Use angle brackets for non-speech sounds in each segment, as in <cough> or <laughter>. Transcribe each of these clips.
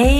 Hey,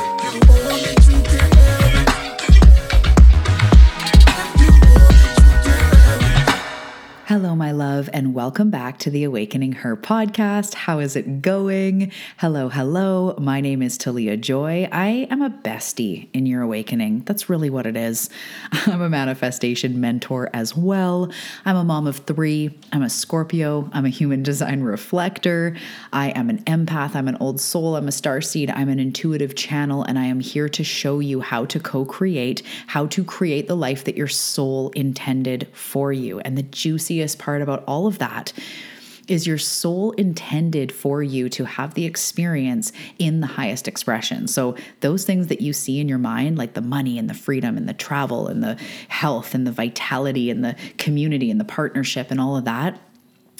Hello, my love, and welcome back to the Awakening Her podcast. How is it going? Hello, hello. My name is Talia Joy. I am a bestie in your awakening. That's really what it is. <laughs> I'm a manifestation mentor as well. I'm a mom of three. I'm a Scorpio. I'm a human design reflector. I am an empath. I'm an old soul. I'm a star seed. I'm an intuitive channel, and I am here to show you how to co create, how to create the life that your soul intended for you. And the part about all of that is your soul intended for you to have the experience in the highest expression. So, those things that you see in your mind, like the money and the freedom and the travel and the health and the vitality and the community and the partnership and all of that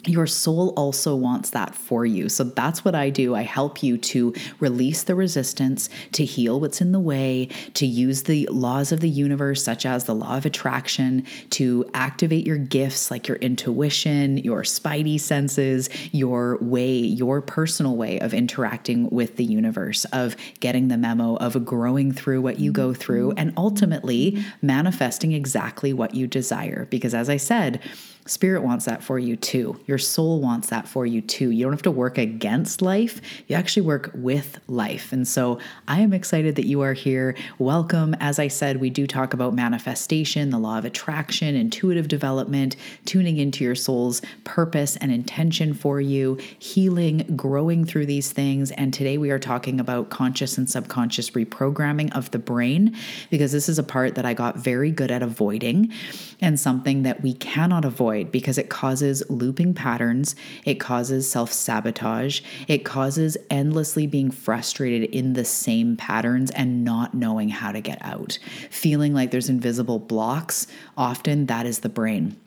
your soul also wants that for you. So that's what I do. I help you to release the resistance, to heal what's in the way, to use the laws of the universe, such as the law of attraction, to activate your gifts like your intuition, your spidey senses, your way, your personal way of interacting with the universe, of getting the memo, of growing through what you go through, mm-hmm. and ultimately manifesting exactly what you desire. Because as I said, Spirit wants that for you too. Your soul wants that for you too. You don't have to work against life, you actually work with life. And so I am excited that you are here. Welcome. As I said, we do talk about manifestation, the law of attraction, intuitive development, tuning into your soul's purpose and intention for you, healing, growing through these things. And today we are talking about conscious and subconscious reprogramming of the brain, because this is a part that I got very good at avoiding and something that we cannot avoid avoid because it causes looping patterns, it causes self sabotage, it causes endlessly being frustrated in the same patterns and not knowing how to get out. Feeling like there's invisible blocks, often that is the brain.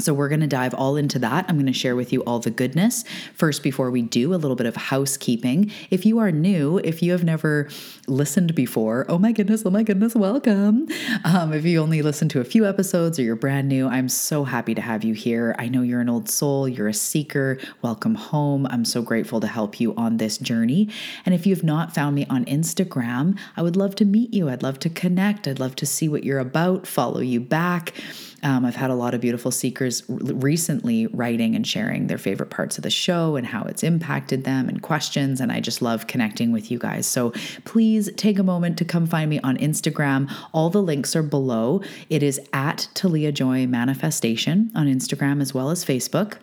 So, we're going to dive all into that. I'm going to share with you all the goodness. First, before we do, a little bit of housekeeping. If you are new, if you have never listened before, oh my goodness, oh my goodness, welcome. Um, if you only listened to a few episodes or you're brand new, I'm so happy to have you here. I know you're an old soul, you're a seeker. Welcome home. I'm so grateful to help you on this journey. And if you've not found me on Instagram, I would love to meet you. I'd love to connect. I'd love to see what you're about, follow you back. Um, I've had a lot of beautiful seekers recently writing and sharing their favorite parts of the show and how it's impacted them and questions. And I just love connecting with you guys. So please take a moment to come find me on Instagram. All the links are below. It is at Talia Joy Manifestation on Instagram as well as Facebook.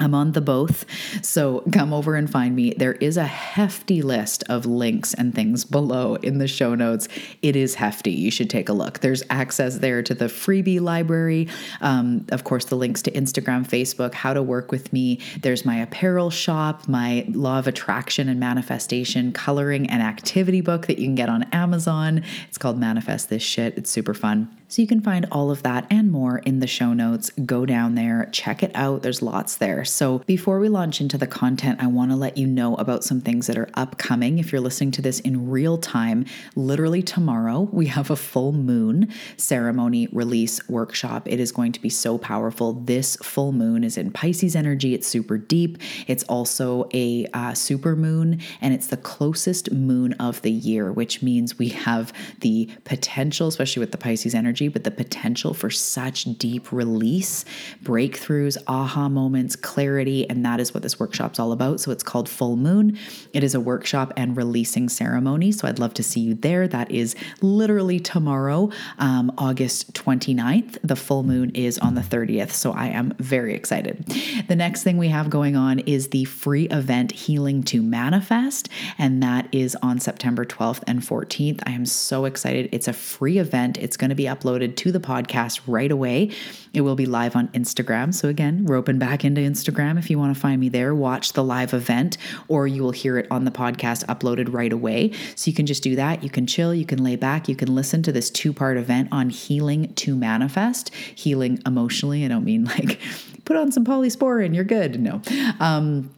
I'm on the both. So come over and find me. There is a hefty list of links and things below in the show notes. It is hefty. You should take a look. There's access there to the freebie library. Um, of course, the links to Instagram, Facebook, how to work with me. There's my apparel shop, my law of attraction and manifestation coloring and activity book that you can get on Amazon. It's called Manifest This Shit. It's super fun. So you can find all of that and more in the show notes. Go down there, check it out. There's lots there. So before we launch into the content, I want to let you know about some things that are upcoming. If you're listening to this in real time, literally tomorrow, we have a full moon ceremony release workshop. It is going to be so powerful. This full moon is in Pisces energy, it's super deep. It's also a uh, super moon, and it's the closest moon of the year, which means we have the potential, especially with the Pisces energy, but the potential for such deep release, breakthroughs, aha moments, clarity. And that is what this workshop's all about. So it's called Full Moon. It is a workshop and releasing ceremony. So I'd love to see you there. That is literally tomorrow, um, August 29th. The full moon is on the 30th. So I am very excited. The next thing we have going on is the free event Healing to Manifest. And that is on September 12th and 14th. I am so excited. It's a free event. It's going to be uploaded to the podcast right away. It will be live on Instagram. So, again, roping back into Instagram if you want to find me there, watch the live event, or you will hear it on the podcast uploaded right away. So, you can just do that. You can chill, you can lay back, you can listen to this two part event on healing to manifest, healing emotionally. I don't mean <laughs> like put on some polysporin, you're good. No. Um,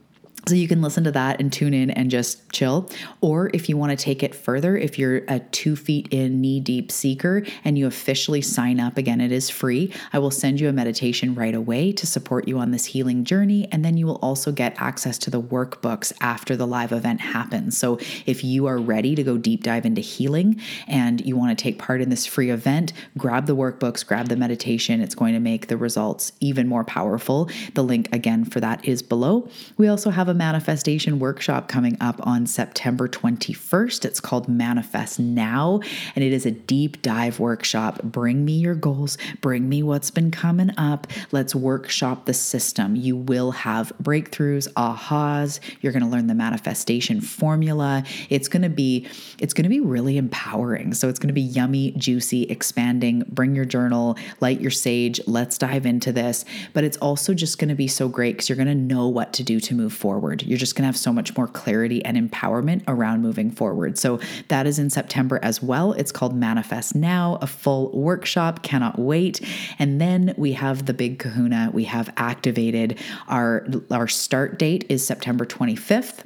so you can listen to that and tune in and just chill. Or if you want to take it further, if you're a two feet in knee deep seeker and you officially sign up, again, it is free. I will send you a meditation right away to support you on this healing journey. And then you will also get access to the workbooks after the live event happens. So if you are ready to go deep dive into healing and you want to take part in this free event, grab the workbooks, grab the meditation. It's going to make the results even more powerful. The link again for that is below. We also have a manifestation workshop coming up on September 21st. It's called Manifest Now, and it is a deep dive workshop. Bring me your goals, bring me what's been coming up. Let's workshop the system. You will have breakthroughs, ahas. You're going to learn the manifestation formula. It's going to be it's going to be really empowering. So it's going to be yummy, juicy, expanding. Bring your journal, light your sage. Let's dive into this. But it's also just going to be so great because you're going to know what to do to move forward forward. You're just going to have so much more clarity and empowerment around moving forward. So that is in September as well. It's called Manifest Now, a full workshop. Cannot wait. And then we have the big kahuna. We have activated our our start date is September 25th.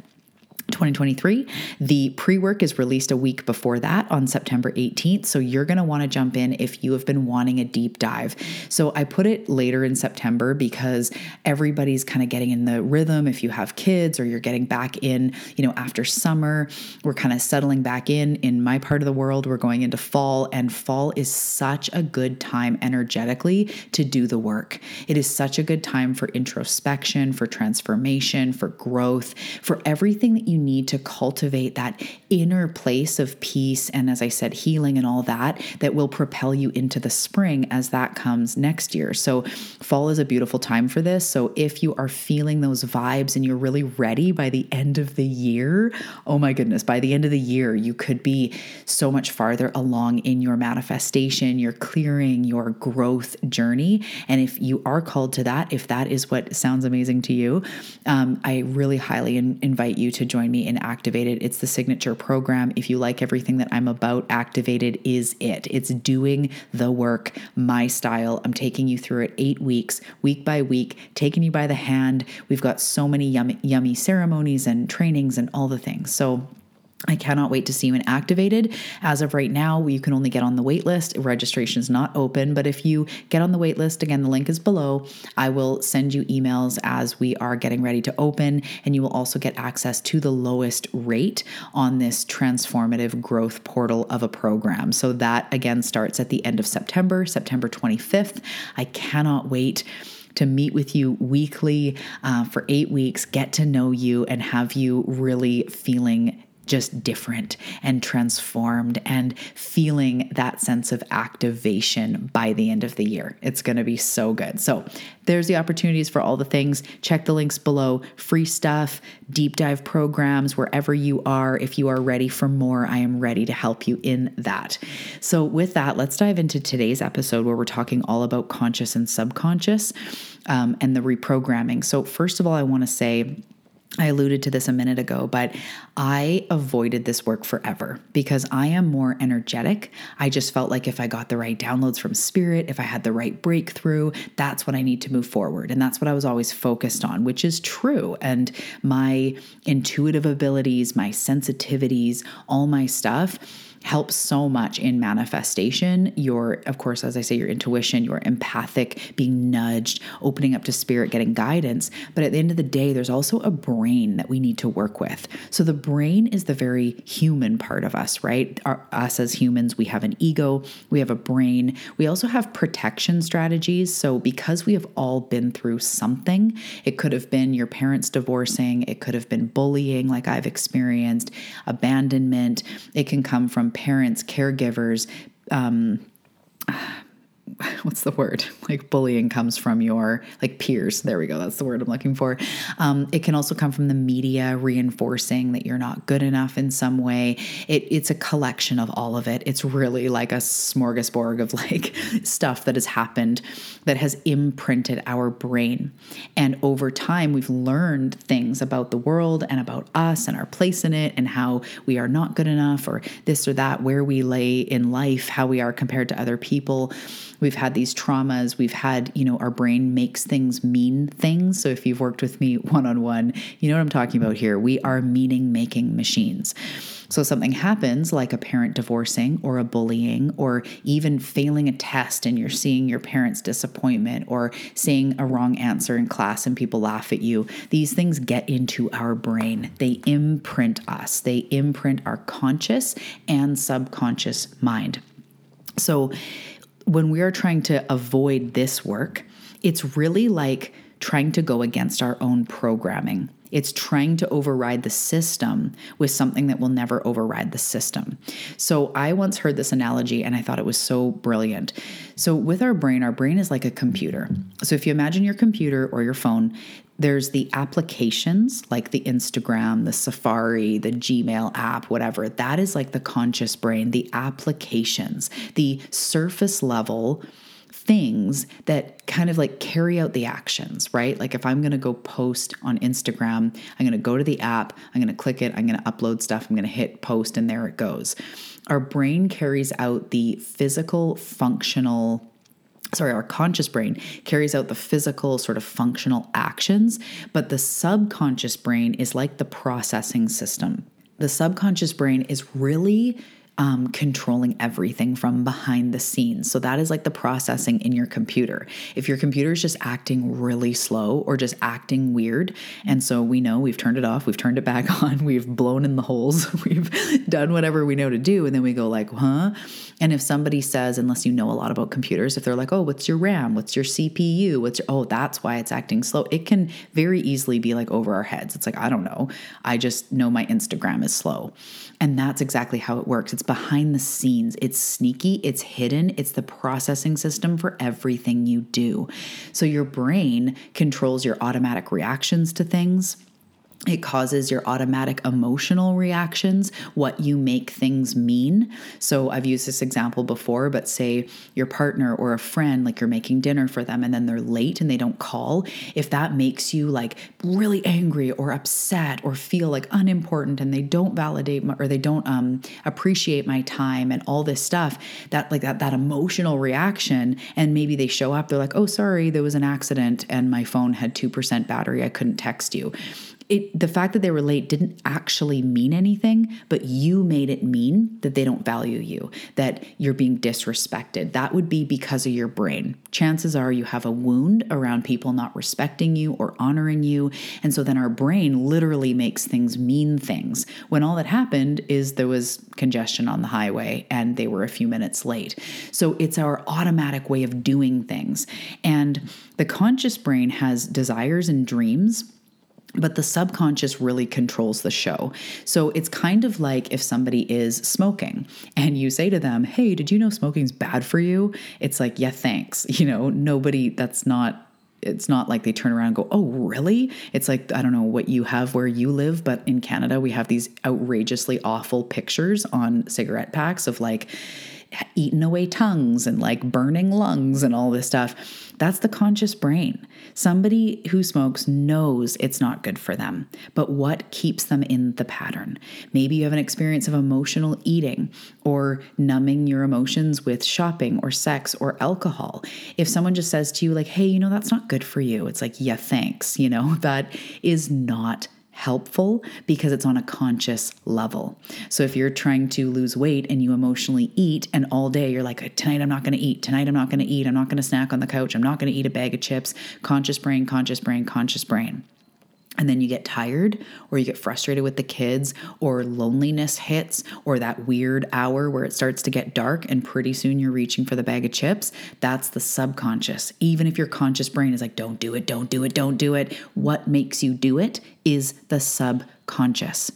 2023. The pre work is released a week before that on September 18th. So you're going to want to jump in if you have been wanting a deep dive. So I put it later in September because everybody's kind of getting in the rhythm. If you have kids or you're getting back in, you know, after summer, we're kind of settling back in. In my part of the world, we're going into fall, and fall is such a good time energetically to do the work. It is such a good time for introspection, for transformation, for growth, for everything that you need to cultivate that inner place of peace and, as I said, healing and all that, that will propel you into the spring as that comes next year. So, fall is a beautiful time for this. So, if you are feeling those vibes and you're really ready by the end of the year, oh my goodness, by the end of the year, you could be so much farther along in your manifestation, your clearing, your growth journey. And if you are called to that, if that is what sounds amazing to you, um, I really highly in- invite you to join me in Activated. It's the signature program. If you like everything that I'm about, Activated is it. It's doing the work, my style. I'm taking you through it eight weeks, week by week, taking you by the hand. We've got so many yummy, yummy ceremonies and trainings and all the things. So, I cannot wait to see you activated. As of right now, you can only get on the waitlist. Registration is not open, but if you get on the waitlist, again, the link is below. I will send you emails as we are getting ready to open, and you will also get access to the lowest rate on this transformative growth portal of a program. So that again starts at the end of September, September 25th. I cannot wait to meet with you weekly uh, for eight weeks, get to know you, and have you really feeling just different and transformed and feeling that sense of activation by the end of the year. It's going to be so good. So, there's the opportunities for all the things. Check the links below. Free stuff, deep dive programs, wherever you are. If you are ready for more, I am ready to help you in that. So, with that, let's dive into today's episode where we're talking all about conscious and subconscious um, and the reprogramming. So, first of all, I want to say, I alluded to this a minute ago, but I avoided this work forever because I am more energetic. I just felt like if I got the right downloads from spirit, if I had the right breakthrough, that's what I need to move forward. And that's what I was always focused on, which is true. And my intuitive abilities, my sensitivities, all my stuff helps so much in manifestation. Your, of course, as I say, your intuition, your empathic, being nudged, opening up to spirit, getting guidance. But at the end of the day, there's also a brain that we need to work with. So the brain is the very human part of us, right? Our, us as humans, we have an ego, we have a brain, we also have protection strategies. So because we have all been through something, it could have been your parents divorcing, it could have been bullying, like I've experienced, abandonment. It can come from parents, caregivers. Um, <laughs> what's the word? <laughs> Like bullying comes from your like peers. There we go. That's the word I'm looking for. Um, it can also come from the media reinforcing that you're not good enough in some way. It, it's a collection of all of it. It's really like a smorgasbord of <laughs> like stuff that has happened that has imprinted our brain. And over time, we've learned things about the world and about us and our place in it and how we are not good enough or this or that, where we lay in life, how we are compared to other people we've had these traumas we've had you know our brain makes things mean things. So if you've worked with me one on one you know what i'm talking about here. We are meaning making machines. So something happens like a parent divorcing or a bullying or even failing a test and you're seeing your parents disappointment or saying a wrong answer in class and people laugh at you these things get into our brain. They imprint us. They imprint our conscious and subconscious mind. So when we are trying to avoid this work, it's really like trying to go against our own programming. It's trying to override the system with something that will never override the system. So, I once heard this analogy and I thought it was so brilliant. So, with our brain, our brain is like a computer. So, if you imagine your computer or your phone, there's the applications like the Instagram, the Safari, the Gmail app, whatever. That is like the conscious brain, the applications, the surface level things that kind of like carry out the actions, right? Like if I'm going to go post on Instagram, I'm going to go to the app, I'm going to click it, I'm going to upload stuff, I'm going to hit post, and there it goes. Our brain carries out the physical, functional sorry, our conscious brain carries out the physical, sort of functional actions, but the subconscious brain is like the processing system. The subconscious brain is really um, controlling everything from behind the scenes. So that is like the processing in your computer. If your computer is just acting really slow or just acting weird, and so we know we've turned it off, we've turned it back <laughs> on, we've blown in the holes, <laughs> we've done whatever we know to do, and then we go like, huh? And if somebody says, unless you know a lot about computers, if they're like, oh, what's your RAM? What's your CPU? What's your, oh, that's why it's acting slow. It can very easily be like over our heads. It's like, I don't know. I just know my Instagram is slow. And that's exactly how it works. It's behind the scenes, it's sneaky, it's hidden, it's the processing system for everything you do. So your brain controls your automatic reactions to things it causes your automatic emotional reactions, what you make things mean. So, I've used this example before, but say your partner or a friend, like you're making dinner for them and then they're late and they don't call. If that makes you like really angry or upset or feel like unimportant and they don't validate my, or they don't um, appreciate my time and all this stuff, that like that, that emotional reaction, and maybe they show up, they're like, oh, sorry, there was an accident and my phone had 2% battery, I couldn't text you it the fact that they were late didn't actually mean anything, but you made it mean that they don't value you, that you're being disrespected. That would be because of your brain. Chances are you have a wound around people not respecting you or honoring you. And so then our brain literally makes things mean things when all that happened is there was congestion on the highway and they were a few minutes late. So it's our automatic way of doing things. And the conscious brain has desires and dreams but the subconscious really controls the show. So it's kind of like if somebody is smoking and you say to them, Hey, did you know smoking's bad for you? It's like, Yeah, thanks. <laughs> You know, nobody, that's not it's not like they turn around and go, Oh, really? It's like, I don't know what you have where you live, but in Canada, we have these outrageously awful pictures on cigarette packs of like eaten away tongues and like burning lungs and all this stuff. That's the conscious brain. Somebody who smokes knows it's not good for them, but what keeps them in the pattern? Maybe you have an experience of emotional eating or numbing your emotions with shopping or sex or alcohol. If someone just says to you, like, hey, you know, that's not good for you, it's like, yeah, thanks. You know, <laughs> that is not helpful because it's on a conscious level. So if you're trying to lose weight and you emotionally eat and all day you're like tonight I'm not going to eat, tonight I'm not going to eat, I'm not going to snack on the couch, I'm not going to eat a bag of chips, conscious brain, conscious brain, conscious brain. And then you get tired or you get frustrated with the kids or loneliness hits or that weird hour where it starts to get dark and pretty soon you're reaching for the bag of chips that's the subconscious. Even if your conscious brain is like don't do it don't do it don't do it what makes you do it is the subconscious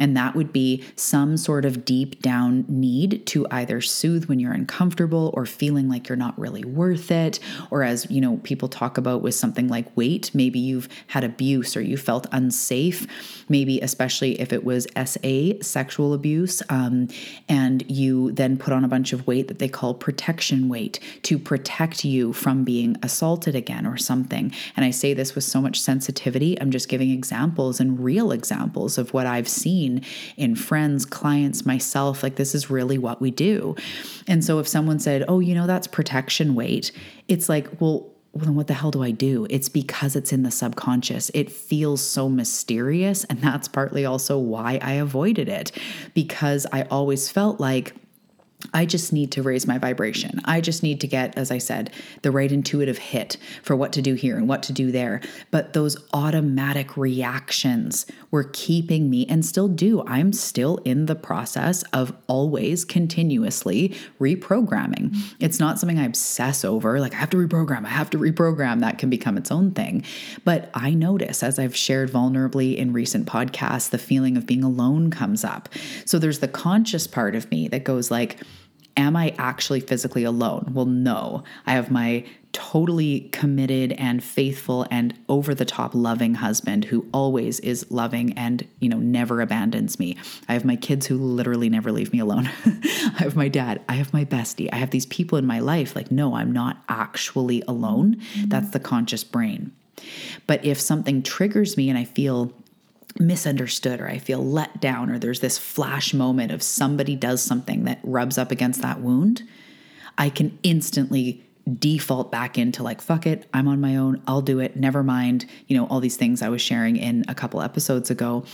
and that would be some sort of deep down need to either soothe when you're uncomfortable or feeling like you're not really worth it. Or as, you know, people talk about with something like weight, maybe you've had abuse or you felt unsafe, maybe especially if it was SA, sexual abuse, um, and you then put on a bunch of weight that they call protection weight to protect you from being assaulted again or something. And I say this with so much sensitivity. I'm just giving examples and real examples of what I've seen seen in friends, clients, myself. Like, this is really what we do. And so, if someone said, Oh, you know, that's protection weight, it's like, well, well, then what the hell do I do? It's because it's in the subconscious. It feels so mysterious. And that's partly also why I avoided it because I always felt like I just need to raise my vibration. I just need to get, as I said, the right intuitive hit for what to do here and what to do there. But those automatic reactions were keeping me and still do. I'm still in the process of always continuously reprogramming. It's not something I obsess over, like I have to reprogram, I have to reprogram. That can become its own thing. But I notice, as I've shared vulnerably in recent podcasts, the feeling of being alone comes up. So there's the conscious part of me that goes like, Am I actually physically alone? Well, no. I have my totally committed and faithful and over the top loving husband who always is loving and, you know, never abandons me. I have my kids who literally never leave me alone. <laughs> I have my dad. I have my bestie. I have these people in my life. Like, no, I'm not actually alone. Mm-hmm. That's the conscious brain. But if something triggers me and I feel misunderstood or I feel let down or there's this flash moment of somebody does something that rubs up against that wound, I can instantly default back into like fuck it i'm on my own i'll do it never mind you know all these things i was sharing in a couple episodes ago.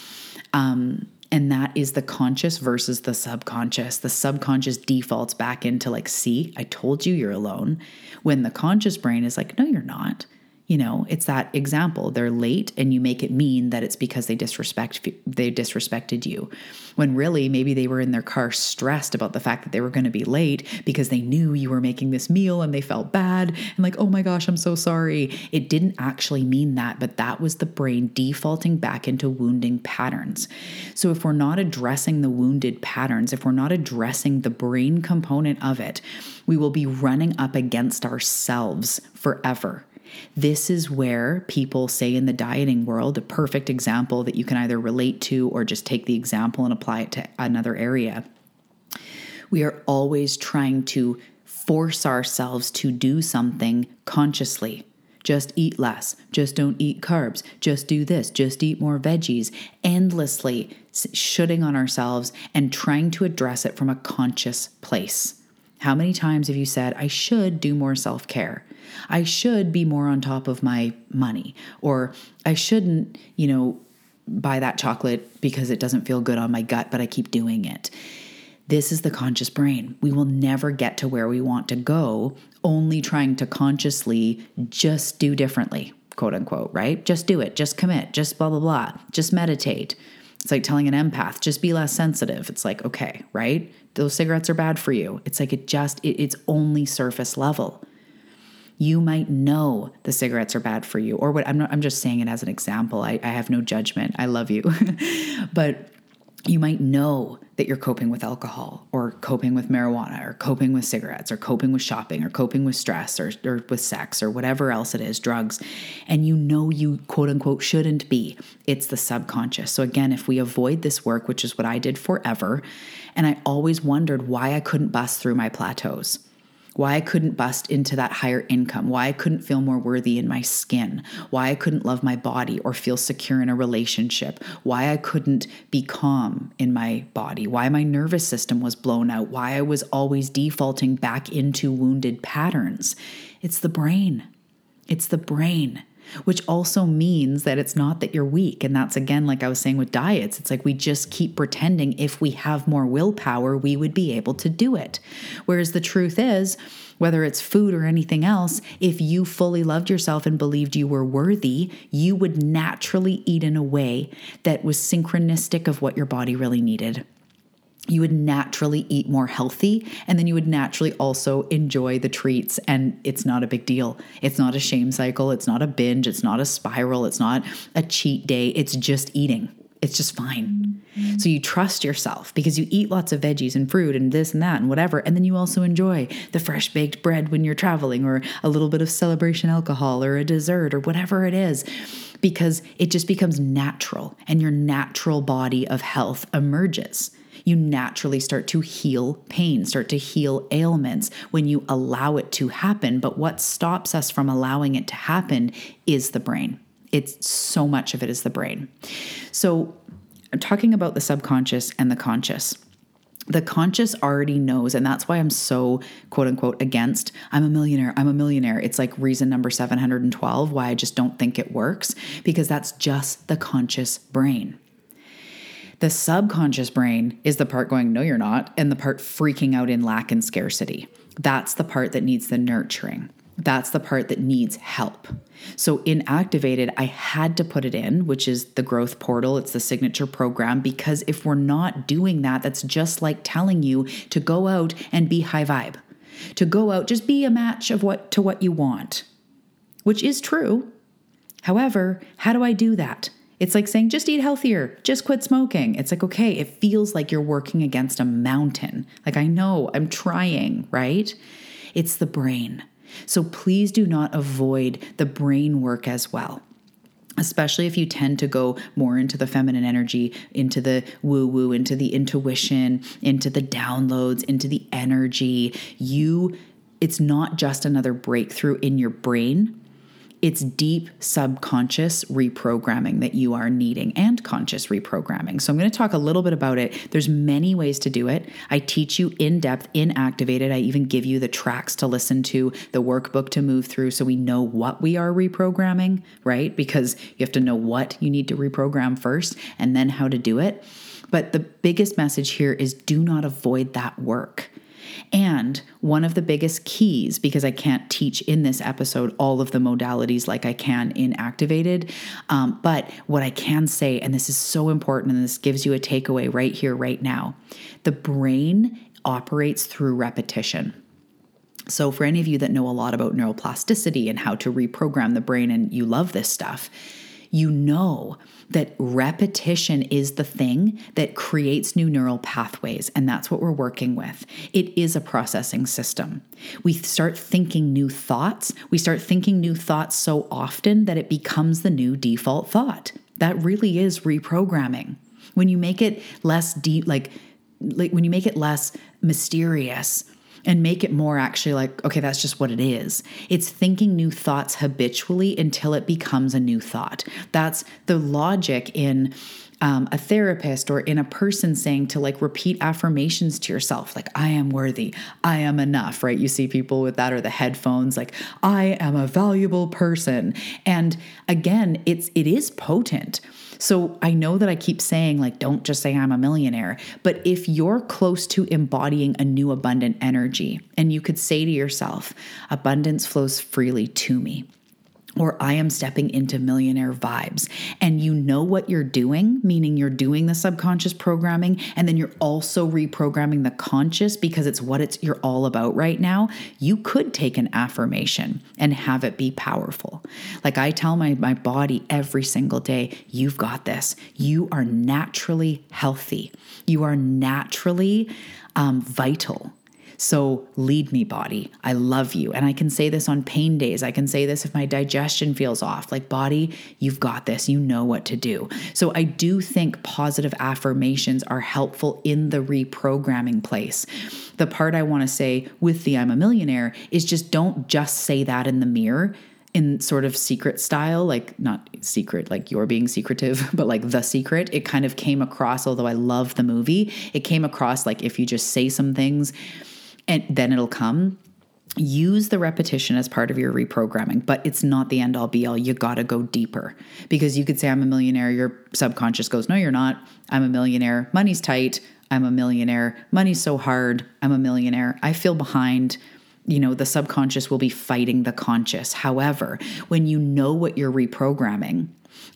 Um and that is the conscious versus the subconscious. The subconscious defaults back into like see i told you you're alone when the conscious brain is like no you're not you know it's that example. They're late and you make it mean that it's because they disrespect they disrespected you. When really maybe they were in their car stressed about the fact that they were going to be late because they knew you were making this meal and they felt bad and like oh my gosh i'm so sorry. It didn't actually mean that but that was the brain defaulting back into wounding patterns. So if we're not addressing the wounded patterns if we're not addressing the brain component of it we will be running up against ourselves forever this is where people say in the dieting world, a perfect example that you can either relate to or just take the example and apply it to another area. We are always trying to force ourselves to do something consciously. Just eat less. Just don't eat carbs. Just do this. Just eat more veggies. Endlessly shooting on ourselves and trying to address it from a conscious place. How many times have you said, I should do more self care? I should be more on top of my money, or I shouldn't, you know, buy that chocolate because it doesn't feel good on my gut, but I keep doing it. This is the conscious brain. We will never get to where we want to go only trying to consciously just do differently, quote unquote, right? Just do it, just commit, just blah, blah, blah, just meditate. It's like telling an empath, just be less sensitive. It's like, okay, right? Those cigarettes are bad for you. It's like it just, it, it's only surface level you might know the cigarettes are bad for you or what i'm not i'm just saying it as an example. I, I have no judgment. I love you. <laughs> But you might know that you're coping with alcohol or coping with marijuana or coping with cigarettes or coping with shopping or coping with stress or, or with sex or whatever else it is, drugs, and you know you quote unquote shouldn't be. It's the subconscious. So, again, if we avoid this work, which is what I did forever, and I always wondered why I couldn't bust through my plateaus why I couldn't bust into that higher income, why I couldn't feel more worthy in my skin, why I couldn't love my body or feel secure in a relationship, why I couldn't be calm in my body, why my nervous system was blown out, why I was always defaulting back into wounded patterns. It's the brain. It's the brain. Which also means that it's not that you're weak. And that's again, like I was saying with diets, it's like we just keep pretending if we have more willpower, we would be able to do it. Whereas the truth is, whether it's food or anything else, if you fully loved yourself and believed you were worthy, you would naturally eat in a way that was synchronistic of what your body really needed you would naturally eat more healthy and then you would naturally also enjoy the treats and it's not a big deal. It's not a shame cycle. It's not a binge. It's not a spiral. It's not a cheat day. It's just eating. It's just fine. Mm-hmm. so you trust yourself because you eat lots of veggies and fruit and this and that and whatever and then you also enjoy the fresh baked bread when you're traveling or a little bit of celebration alcohol or a dessert or whatever it is because it just becomes natural and your natural body of health emerges you naturally start to heal pain, start to heal ailments when you allow it to happen. But what stops us from allowing it to happen is the brain. It's so much of it is the brain. So, I'm talking about the subconscious and the conscious the conscious already knows and that's why i'm so quote unquote against i'm a millionaire i'm a millionaire it's like reason number 712 why i just don't think it works because that's just the conscious brain the subconscious brain is the part going, no, you're not, and the part freaking out in lack and scarcity. That's the part that needs the nurturing. That's the part that needs help. So, in Activated, I had to put it in, which is the growth portal. It's the signature program, because if we're not doing that, that's just like telling you to go out and be high vibe, to go out, just be a match of what to what you want, which is true. However, how do I do that? It's like saying, just eat healthier, just quit smoking. It's like, okay, it feels like you're working against a mountain. Like, I know I'm trying, right? It's the brain. So please do not avoid the brain work as well. Especially if you tend to go more into the feminine energy, into the woo woo, into the intuition, into the downloads, into the energy. You, it's not just another breakthrough in your brain it's deep subconscious reprogramming that you are needing and conscious reprogramming. So I'm going to talk a little bit about it. There's many ways to do it. I teach you in depth in activated. I even give you the tracks to listen to, the workbook to move through so we know what we are reprogramming, right? Because you have to know what you need to reprogram first and then how to do it. But the biggest message here is do not avoid that work. And one of the biggest keys, because I can't teach in this episode all of the modalities like I can in Activated, um, but what I can say, and this is so important, and this gives you a takeaway right here, right now the brain operates through repetition. So, for any of you that know a lot about neuroplasticity and how to reprogram the brain, and you love this stuff, you know that repetition is the thing that creates new neural pathways. And that's what we're working with. It is a processing system. We start thinking new thoughts. We start thinking new thoughts so often that it becomes the new default thought. That really is reprogramming. When you make it less deep, like, like when you make it less mysterious, and make it more actually like, okay, that's just what it is. It's thinking new thoughts habitually until it becomes a new thought. That's the logic in. Um, a therapist or in a person saying to like repeat affirmations to yourself, like, I am worthy, I am enough, right? You see people with that or the headphones, like, I am a valuable person. And again, it's it is potent. So I know that I keep saying, like, don't just say I'm a millionaire, but if you're close to embodying a new abundant energy, and you could say to yourself, abundance flows freely to me or I am stepping into millionaire vibes. And you know what you're doing, meaning you're doing the subconscious programming and then you're also reprogramming the conscious because it's what it's you're all about right now. You could take an affirmation and have it be powerful. Like I tell my my body every single day, you've got this. You are naturally healthy. You are naturally um, vital. So lead me, body. I love you. And I can say this on pain days. I can say this if my digestion feels off. Like, body, you've got this. You know what to do. So I do think positive affirmations are helpful in the reprogramming place. The part I want to say with the I'm a millionaire is just don't just say that in the mirror in sort of secret style, like not secret, like you're being secretive, <laughs> but like the secret. It kind of came across, although I love the movie, it came across like if you just say some things and then it'll come use the repetition as part of your reprogramming, but it's not the end all be all. You got to go deeper because you could say, I'm a millionaire. Your subconscious goes, No, you're not. I'm a millionaire. Money's tight. I'm a millionaire. Money's so hard. I'm a millionaire. I feel behind. You know, the subconscious will be fighting the conscious. However, when you know what you're reprogramming,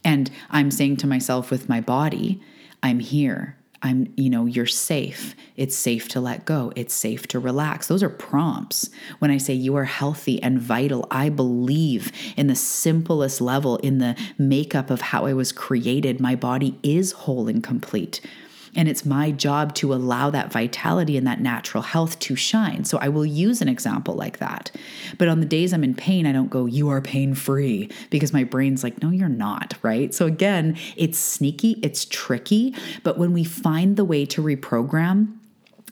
and I'm saying to myself with my body, I'm here. I'm, you know, you're safe. It's safe to let go. It's safe to relax. Those are prompts. When I say you are healthy and vital, I believe in the simplest level, in the makeup of how I was created. My body is whole and complete. And it's my job to allow that vitality and that natural health to shine. So I will use an example like that. But on the days I'm in pain, I don't go, you are pain free, because my brain's like, no, you're not, right? So again, it's sneaky, it's tricky. But when we find the way to reprogram,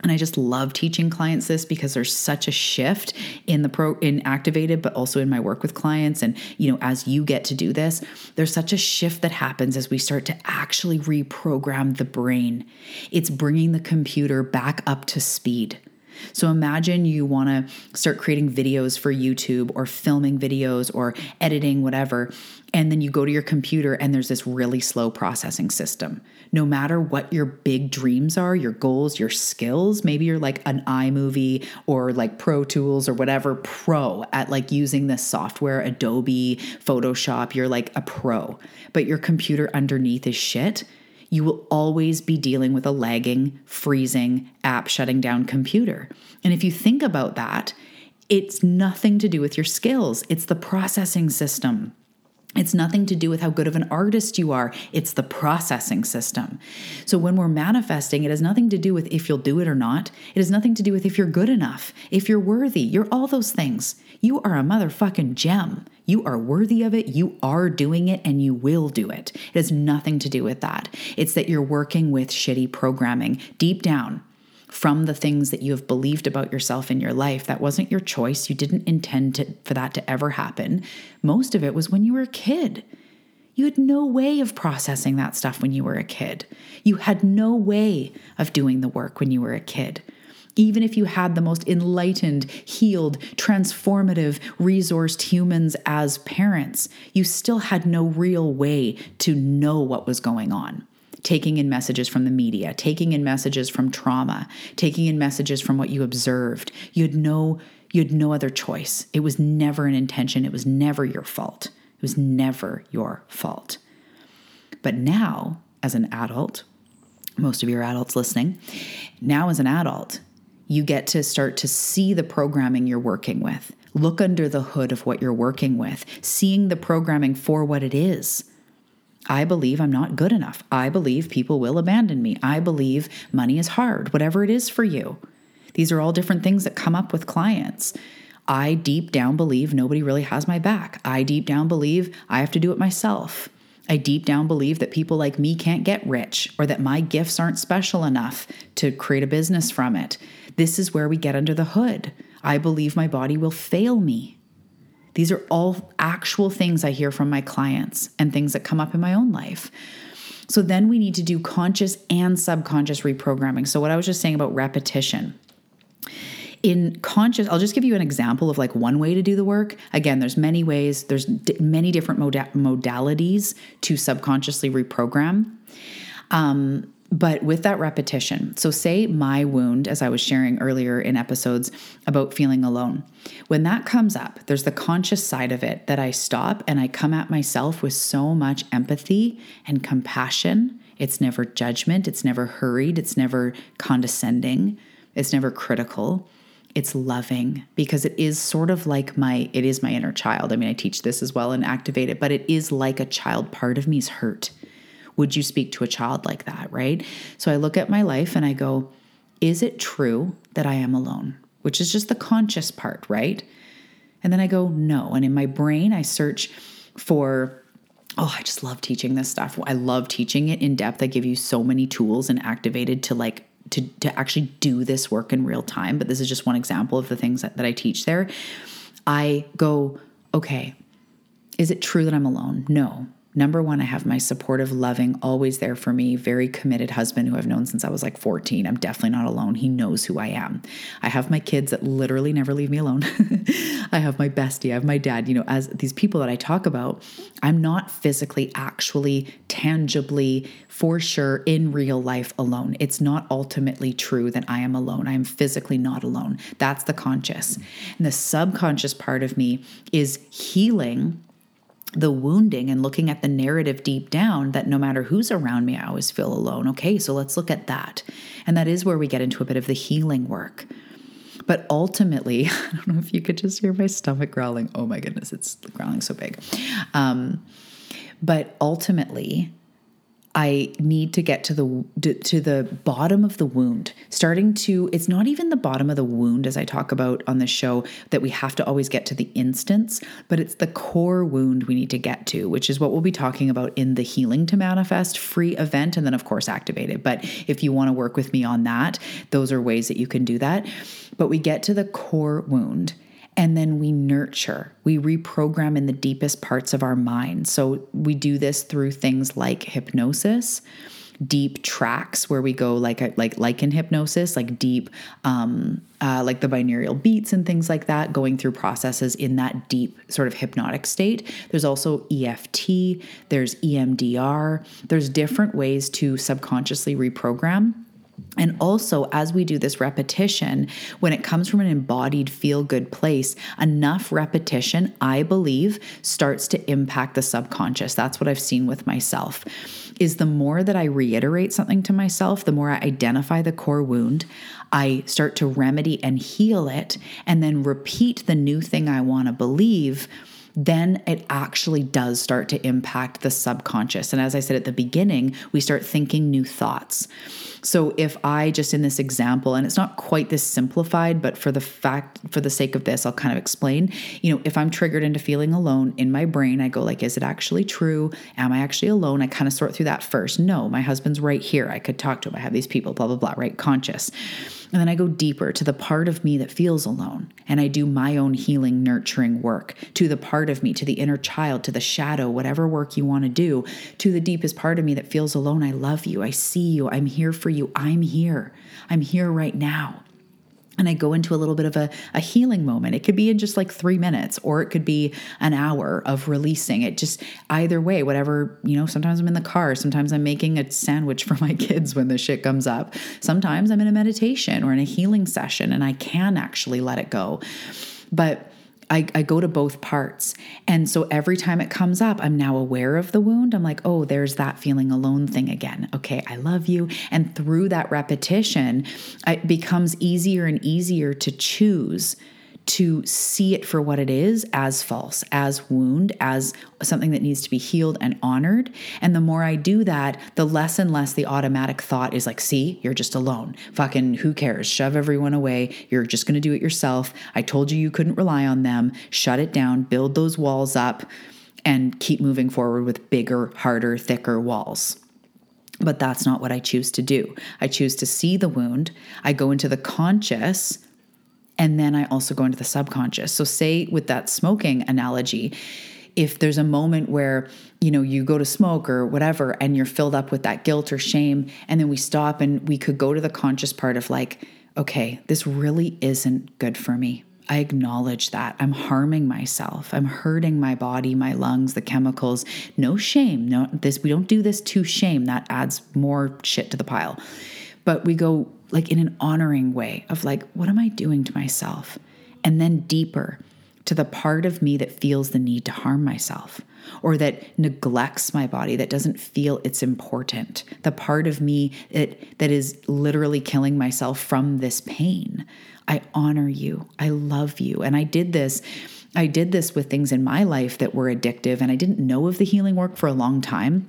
and I just love teaching clients this because there's such a shift in the pro in activated, but also in my work with clients. And, you know, as you get to do this, there's such a shift that happens as we start to actually reprogram the brain. It's bringing the computer back up to speed. So imagine you want to start creating videos for YouTube or filming videos or editing, whatever. And then you go to your computer and there's this really slow processing system. No matter what your big dreams are, your goals, your skills, maybe you're like an iMovie or like Pro Tools or whatever pro at like using this software, Adobe, Photoshop, you're like a pro, but your computer underneath is shit you will always be dealing with a lagging, freezing, app shutting down computer. And if you think about that, it's nothing to do with your skills, it's the processing system. It's nothing to do with how good of an artist you are. It's the processing system. So when we're manifesting, it has nothing to do with if you'll do it or not. It has nothing to do with if you're good enough, if you're worthy. You're all those things. You are a motherfucking gem. You are worthy of it. You are doing it and you will do it. It has nothing to do with that. It's that you're working with shitty programming deep down from the things that you have believed about yourself in your life. That wasn't your choice. You didn't intend to, for that to ever happen. Most of it was when you were a kid. You had no way of processing that stuff when you were a kid. You had no way of doing the work when you were a kid. Even if you had the most enlightened, healed, transformative, resourced humans as parents, you still had no real way to know what was going on taking in messages from the media, taking in messages from trauma, taking in messages from what you observed. You had no you had no other choice. It was never an intention. It was never your fault. It was never your fault. But now, as an adult, most of your adults listening, now as an adult, you get to start to see the programming you're working with. Look under the hood of what you're working with, seeing the programming for what it is I believe I'm not good enough. I believe people will abandon me. I believe money is hard, whatever it is for you. These are all different things that come up with clients. I deep down believe nobody really has my back. I deep down believe I have to do it myself. I deep down believe that people like me can't get rich or that my gifts aren't special enough to create a business from it. This is where we get under the hood. I believe my body will fail me. These are all actual things I hear from my clients and things that come up in my own life. So then we need to do conscious and subconscious reprogramming. So, what I was just saying about repetition. In conscious, I'll just give you an example of like one way to do the work. Again, there's many ways, there's d- many different moda- modalities to subconsciously reprogram. Um, but with that repetition, so say my wound, as I was sharing earlier in episodes about feeling alone, when that comes up, there's the conscious side of it that I stop and I come at myself with so much empathy and compassion. It's never judgment, it's never hurried, it's never condescending, it's never critical. It's loving because it is sort of like my it is my inner child. I mean, I teach this as well and Activated, but it is like a child part of me is hurt would you speak to a child like that, right? So I look at my life and I go, is it true that I am alone? Which is just the conscious part, right? And then I go, no. And in my brain, I search for oh i just love teaching this stuff i love teaching it in depth i give you so many tools and activated to like to, to actually do this work in real time but this is just one example of the things that, that i teach there i go okay is it true that i'm alone no Number one, I have my supportive, loving, always there for me, very committed husband who I've known since I was like 14. I'm definitely not alone. He knows who I am. I have my kids that literally never leave me alone. <laughs> I have my bestie, I have my dad. You know, as these people that I talk about, I'm not physically, actually, tangibly, for sure, in real life alone. It's not ultimately true that I am alone. I am physically not alone. That's the conscious. And the subconscious part of me is healing the wounding and looking at the narrative deep down that no matter who's around me, I always feel alone. Okay, so let's look at that. And that is where we get into a bit of the healing work. But ultimately, <laughs> I don't know if you could just hear my stomach growling. Oh my goodness, it's growling so big. Um, but ultimately, I need to get to the to the bottom of the wound. Starting to it's not even the bottom of the wound as I talk about on the show that we have to always get to the instance, but it's the core wound we need to get to, which is what we'll be talking about in the Healing to Manifest free event and then of course Activated. But if you want to work with me on that, those are ways that you can do that. But we get to the core wound and then we nurture, we reprogram in the deepest parts of our mind. So we do this through things like hypnosis, deep tracks where we go like like like in hypnosis, like deep, um, uh, like the binaural beats and things like that, going through processes in that deep sort of hypnotic state. There's also EFT, there's EMDR, there's different ways to subconsciously reprogram. And also, as we do this repetition, when it comes from an embodied feel good place, enough repetition, I believe, starts to impact the subconscious. That's what I've seen with myself. Is the more that I reiterate something to myself, the more I identify the core wound, I start to remedy and heal it, and then repeat the new thing I want to believe then it actually does start to impact the subconscious. And as I said at the beginning, we start thinking new thoughts. So if I just in this example, and it's not quite this simplified, but for the fact, for the sake of this, I'll kind of explain. You know, if I'm triggered into feeling alone in my brain, I go like, is it actually true? Am I actually alone? I kind of sort through that first. No, my husband's right here. I could talk to him. I have these people, blah, blah, blah, right? Conscious. And then I go deeper to the part of me that feels alone. And I do my own healing, nurturing work to the part of me, to the inner child, to the shadow, whatever work you want to do, to the deepest part of me that feels alone. I love you. I see you. I'm here for you. I'm here. I'm here right now and I go into a little bit of a, a healing moment. It could be in just like three minutes, or it could be an hour of releasing it. Just either way, whatever, you know, sometimes I'm in the car, sometimes I'm making a sandwich <laughs> for my kids when the shit comes up. Sometimes I'm in a meditation or in a healing session and I can actually let it go. But I, I go to both parts. And so every time it comes up, I'm now aware of the wound. I'm like, oh, there's that feeling alone thing again. Okay, I love you. And through that repetition, it becomes easier and easier to choose to see it for what it is as false, as wound, as something that needs to be healed and honored. And the more I do that, the less and less the automatic thought is like, see, you're just alone. Fucking who cares? Shove everyone away. You're just going to do it yourself. I told you you couldn't rely on them. Shut it down, build those walls up, and keep moving forward with bigger, harder, thicker walls. But that's not what I choose to do. I choose to see the wound. I go into the conscious and then I also go into the subconscious. So, say with that smoking analogy, if there's a moment where you know you go to smoke or whatever and you're filled up with that guilt or shame and then we stop and we could go to the conscious part of like okay this really isn't good for me. I acknowledge that. I'm harming myself. I'm hurting my body my lungs the chemicals. No shame. No this we don't do this to shame. That adds more shit to the pile. But we go like in an honoring way of like, what am I doing to myself? And then deeper to the part of me that feels the need to harm myself or that neglects my body, that doesn't feel it's important, the part of me that, that is literally killing myself from this pain. I honor you. I love you. And I did this. I did this with things in my life that were addictive, and I didn't know of the healing work for a long time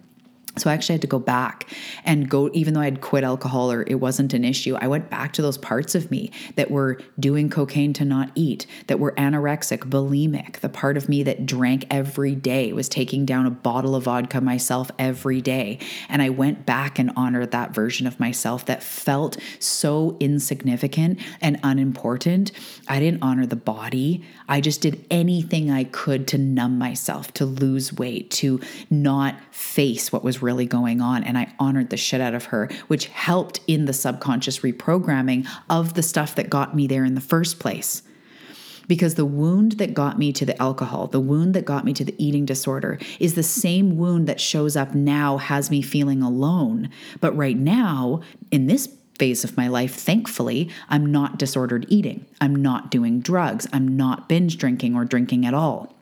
So I actually had to go back and go, even though I had quit alcohol or it wasn't an issue, I went back to those parts of me that were doing cocaine to not eat, that were anorexic, bulimic, the part of me that drank every day, was taking down a bottle of vodka myself every day. And I went back and honored that version of myself that felt so insignificant and unimportant. I didn't honor the body. I just did anything I could to numb myself, to lose weight, to not face what was really going on. And I honored the shit out of her, which helped in the subconscious reprogramming of the stuff that got me there in the first place. Because the wound that got me to the alcohol, the wound that got me to the eating disorder, is the same wound that shows up now, has me feeling alone. But right now, in this phase of my life, thankfully, I'm not disordered eating. I'm not doing drugs. I'm not binge drinking or drinking at all.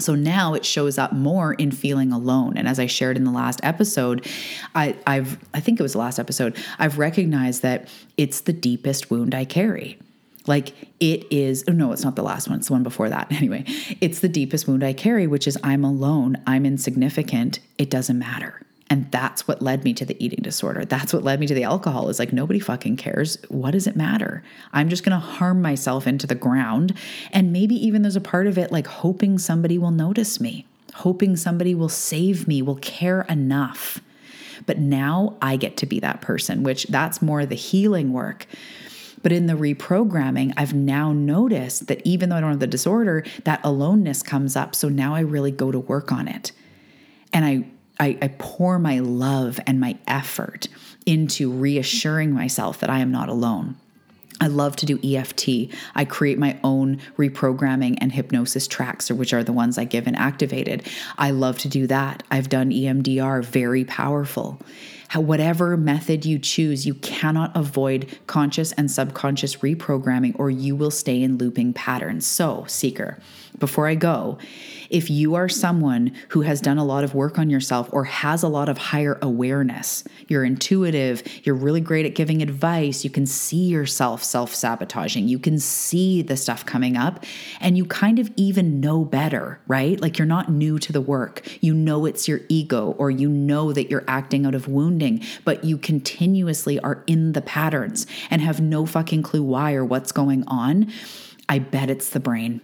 So now it shows up more in feeling alone. And as I shared in the last episode, I, have I think it was the last episode, I've recognized that it's the deepest wound I carry. Like it is, oh no, it's not the last one, it's the one before that. <laughs> Anyway, it's the deepest wound I carry, which is I'm alone, I'm insignificant, it doesn't matter. And that's what led me to the eating disorder. That's what led me to the alcohol. Is like nobody fucking cares. What does it matter? I'm just going to harm myself into the ground. And maybe even there's a part of it like hoping somebody will notice me, hoping somebody will save me, will care enough. But now I get to be that person, which that's more the healing work. But in the reprogramming, I've now noticed that even though I don't have the disorder, that aloneness comes up. So now I really go to work on it. And I I, I pour my love and my effort into reassuring myself that I am not alone. I love to do EFT. I create my own reprogramming and hypnosis tracks, which are the ones I give in Activated. I love to do that. I've done EMDR, very powerful. How, whatever method you choose, you cannot avoid conscious and subconscious reprogramming, or you will stay in looping patterns. So, seeker, before I go, if you are someone who has done a lot of work on yourself or has a lot of higher awareness, you're intuitive, you're really great at giving advice, you can see yourself self sabotaging, you can see the stuff coming up, and you kind of even know better, right? Like you're not new to the work. You know it's your ego, or you know that you're acting out of wounding, but you continuously are in the patterns and have no fucking clue why or what's going on. I bet it's the brain.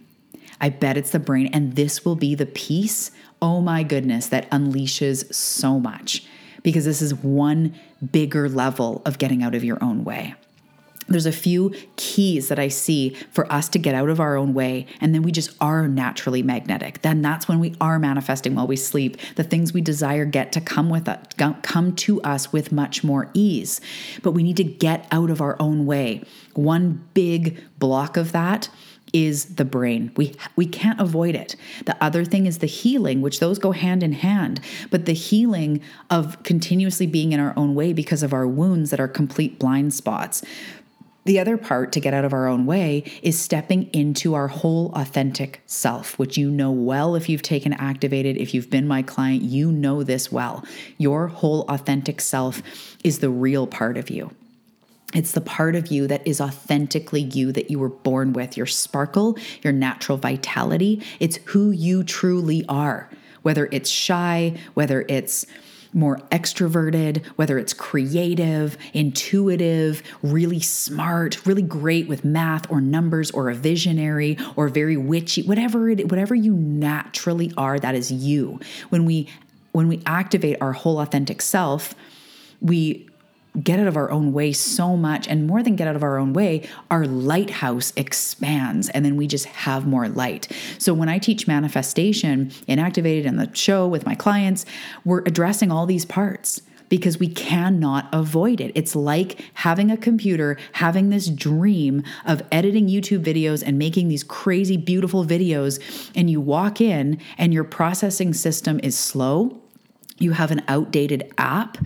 I bet it's the brain. And this will be the piece, oh my goodness, that unleashes so much because this is one bigger level of getting out of your own way. There's a few keys that I see for us to get out of our own way, and then we just are naturally magnetic. Then that's when we are manifesting while we sleep. The things we desire get to come with us, come to us with much more ease. But we need to get out of our own way. One big block of that is the brain. We we can't avoid it. The other thing is the healing, which those go hand in hand, but the healing of continuously being in our own way because of our wounds that are complete blind spots. The other part to get out of our own way is stepping into our whole authentic self, which you know well if you've taken Activated, if you've been my client, you know this well. Your whole authentic self is the real part of you. It's the part of you that is authentically you that you were born with, your sparkle, your natural vitality. It's who you truly are, whether it's shy, whether it's more extroverted, whether it's creative, intuitive, really smart, really great with math or numbers or a visionary or very witchy, whatever it whatever you naturally are, that is you. When we when we activate our whole authentic self, we get out of our own way so much. And more than get out of our own way, our lighthouse expands and then we just have more light. So when I teach manifestation in Activated in the show with my clients, we're addressing all these parts because we cannot avoid it. It's like having a computer, having this dream of editing YouTube videos and making these crazy, beautiful videos, and you walk in and your processing system is slow. You have an outdated app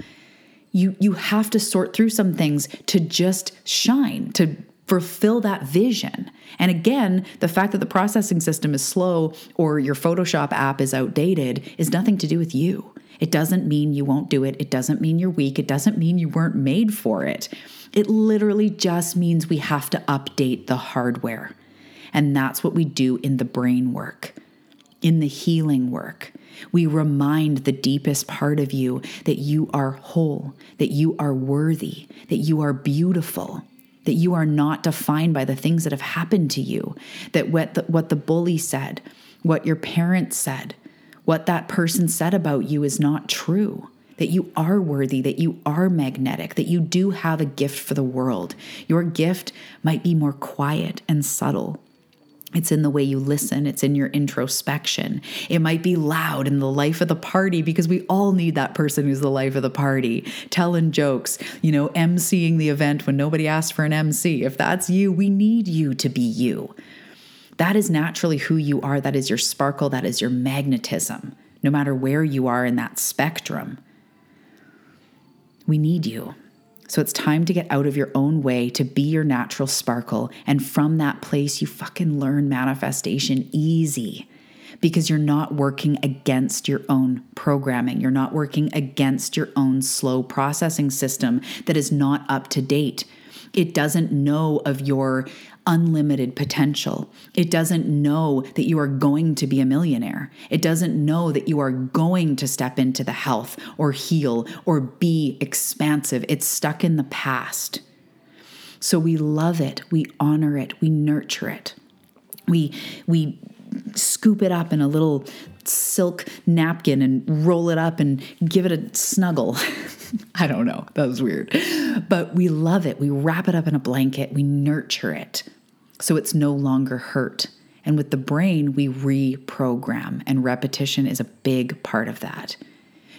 you you have to sort through some things to just shine to fulfill that vision. And again, the fact that the processing system is slow or your Photoshop app is outdated is nothing to do with you. It doesn't mean you won't do it. It doesn't mean you're weak. It doesn't mean you weren't made for it. It literally just means we have to update the hardware. And that's what we do in the brain work. In the healing work. We remind the deepest part of you that you are whole, that you are worthy, that you are beautiful, that you are not defined by the things that have happened to you, that what the, what the bully said, what your parents said, what that person said about you is not true. That you are worthy, that you are magnetic, that you do have a gift for the world. Your gift might be more quiet and subtle, it's in the way you listen. It's in your introspection. It might be loud in the life of the party because we all need that person who's the life of the party, telling jokes, you know, emceeing the event when nobody asked for an MC. If that's you, we need you to be you. That is naturally who you are. That is your sparkle. That is your magnetism, no matter where you are in that spectrum. We need you. So it's time to get out of your own way to be your natural sparkle. And from that place, you fucking learn manifestation easy because you're not working against your own programming. You're not working against your own slow processing system that is not up to date. It doesn't know of your unlimited potential. It doesn't know that you are going to be a millionaire. It doesn't know that you are going to step into the health or heal or be expansive. It's stuck in the past. So we love it, we honor it, we nurture it. We we scoop it up in a little silk napkin and roll it up and give it a snuggle. <laughs> I don't know. That was weird. But we love it. We wrap it up in a blanket. We nurture it so it's no longer hurt. And with the brain, we reprogram, and repetition is a big part of that.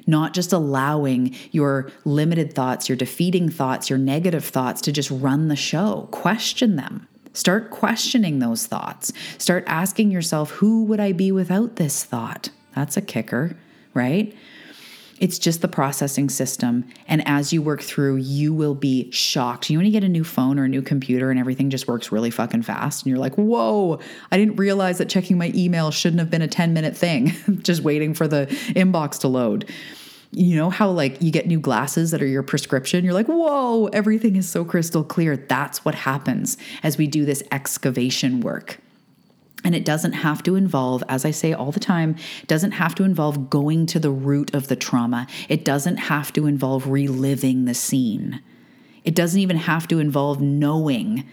Not just allowing your limited thoughts, your defeating thoughts, your negative thoughts to just run the show. Question them. Start questioning those thoughts. Start asking yourself, who would I be without this thought? That's a kicker, right? It's just the processing system. And as you work through, you will be shocked. You when you get a new phone or a new computer and everything just works really fucking fast, and you're like, whoa, I didn't realize that checking my email shouldn't have been a 10 minute thing, <laughs> just waiting for the inbox to load. You know how, like, you get new glasses that are your prescription? You're like, whoa, everything is so crystal clear. That's what happens as we do this excavation work. And it doesn't have to involve, as I say all the time, doesn't have to involve going to the root of the trauma. It doesn't have to involve reliving the scene. It doesn't even have to involve knowing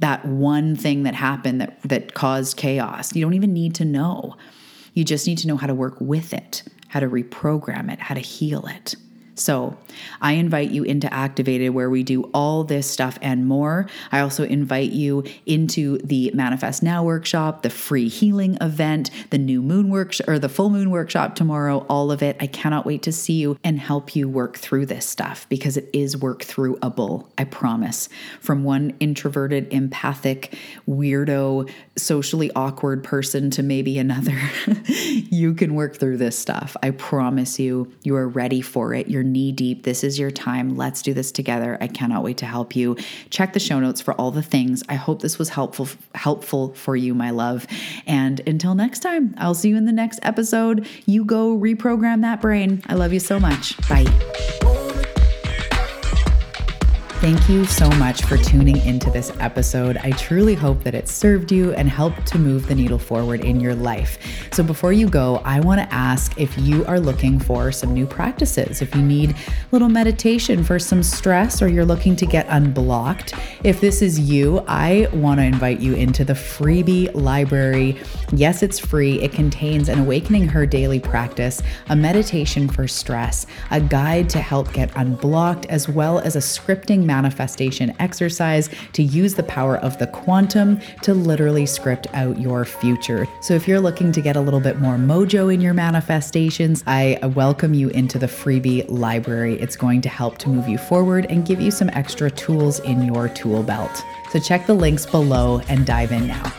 that one thing that happened that, that caused chaos. You don't even need to know. You just need to know how to work with it, how to reprogram it, how to heal it. So, I invite you into Activated where we do all this stuff and more. I also invite you into the Manifest Now workshop, the free healing event, the new moon workshop or the full moon workshop tomorrow, all of it. I cannot wait to see you and help you work through this stuff because it is work through a bull, I promise. From one introverted, empathic, weirdo, socially awkward person to maybe another, <laughs> you can work through this stuff. I promise you, you are ready for it. You're knee deep. This is your time. Let's do this together. I cannot wait to help you. Check the show notes for all the things. I hope this was helpful helpful for you, my love. And until next time, I'll see you in the next episode. You go reprogram that brain. I love you so much. Bye. Thank you so much for tuning into this episode. I truly hope that it served you and helped to move the needle forward in your life. So, before you go, I want to ask if you are looking for some new practices, if you need a little meditation for some stress, or you're looking to get unblocked. If this is you, I want to invite you into the freebie library. Yes, it's free. It contains an Awakening Her daily practice, a meditation for stress, a guide to help get unblocked, as well as a scripting manifestation exercise to use the power of the quantum to literally script out your future. So, if you're looking to get a little bit more mojo in your manifestations, I welcome you into the freebie library. It's going to help to move you forward and give you some extra tools in your tool belt. So, check the links below and dive in now.